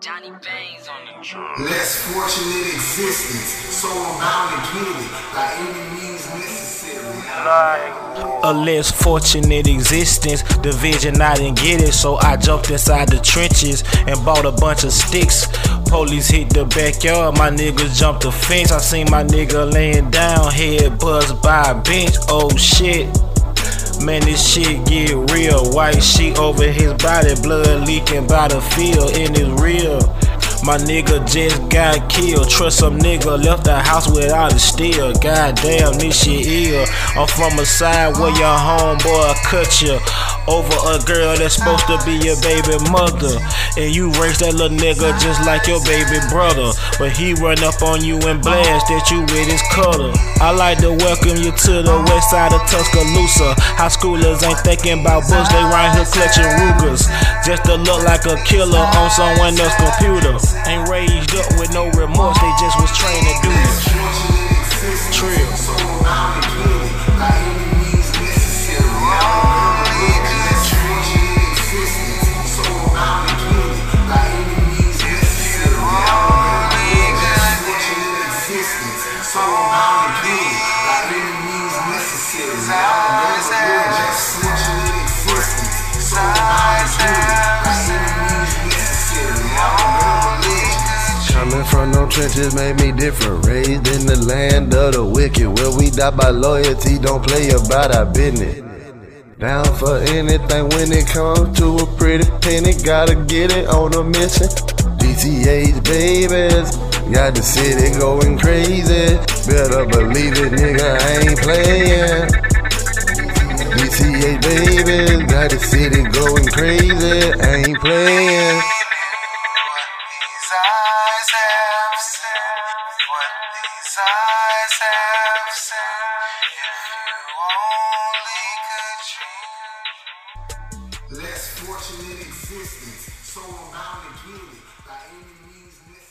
Johnny Baines on the track. Less fortunate existence, so I'm bound to get it by any means necessary. Like, A less fortunate existence, the vision I didn't get it, so I jumped inside the trenches and bought a bunch of sticks. Police hit the backyard, my niggas jumped the fence. I seen my nigga laying down, head buzzed by a bench. Oh shit. Man, this shit get real. White sheet over his body, blood leaking by the field, and it's real. My nigga just got killed. Trust some nigga left the house without a steel. Goddamn, this shit ill. I'm from a side where your homeboy cut you over a girl that's supposed to be your baby mother. And you raised that little nigga just like your baby brother. But he run up on you and blast that you with his cutter. I like to welcome you to the west side of Tuscaloosa. High schoolers ain't thinking about books, they right here clutching Rugers. Just to look like a killer on someone else's computer. Ain't raised up with no remorse, they just was trained to do it. Trill. From no trenches made me different. Raised in the land of the wicked, where we die by loyalty, don't play about our business. Down for anything when it comes to a pretty penny, gotta get it on a mission. DTH babies, got the city going crazy. Better believe it, nigga, I ain't playing. DTH babies, got the city going crazy, I ain't playing. These eyes have seen. If you only could dream. Less fortunate existence, so I'm by any means necessary.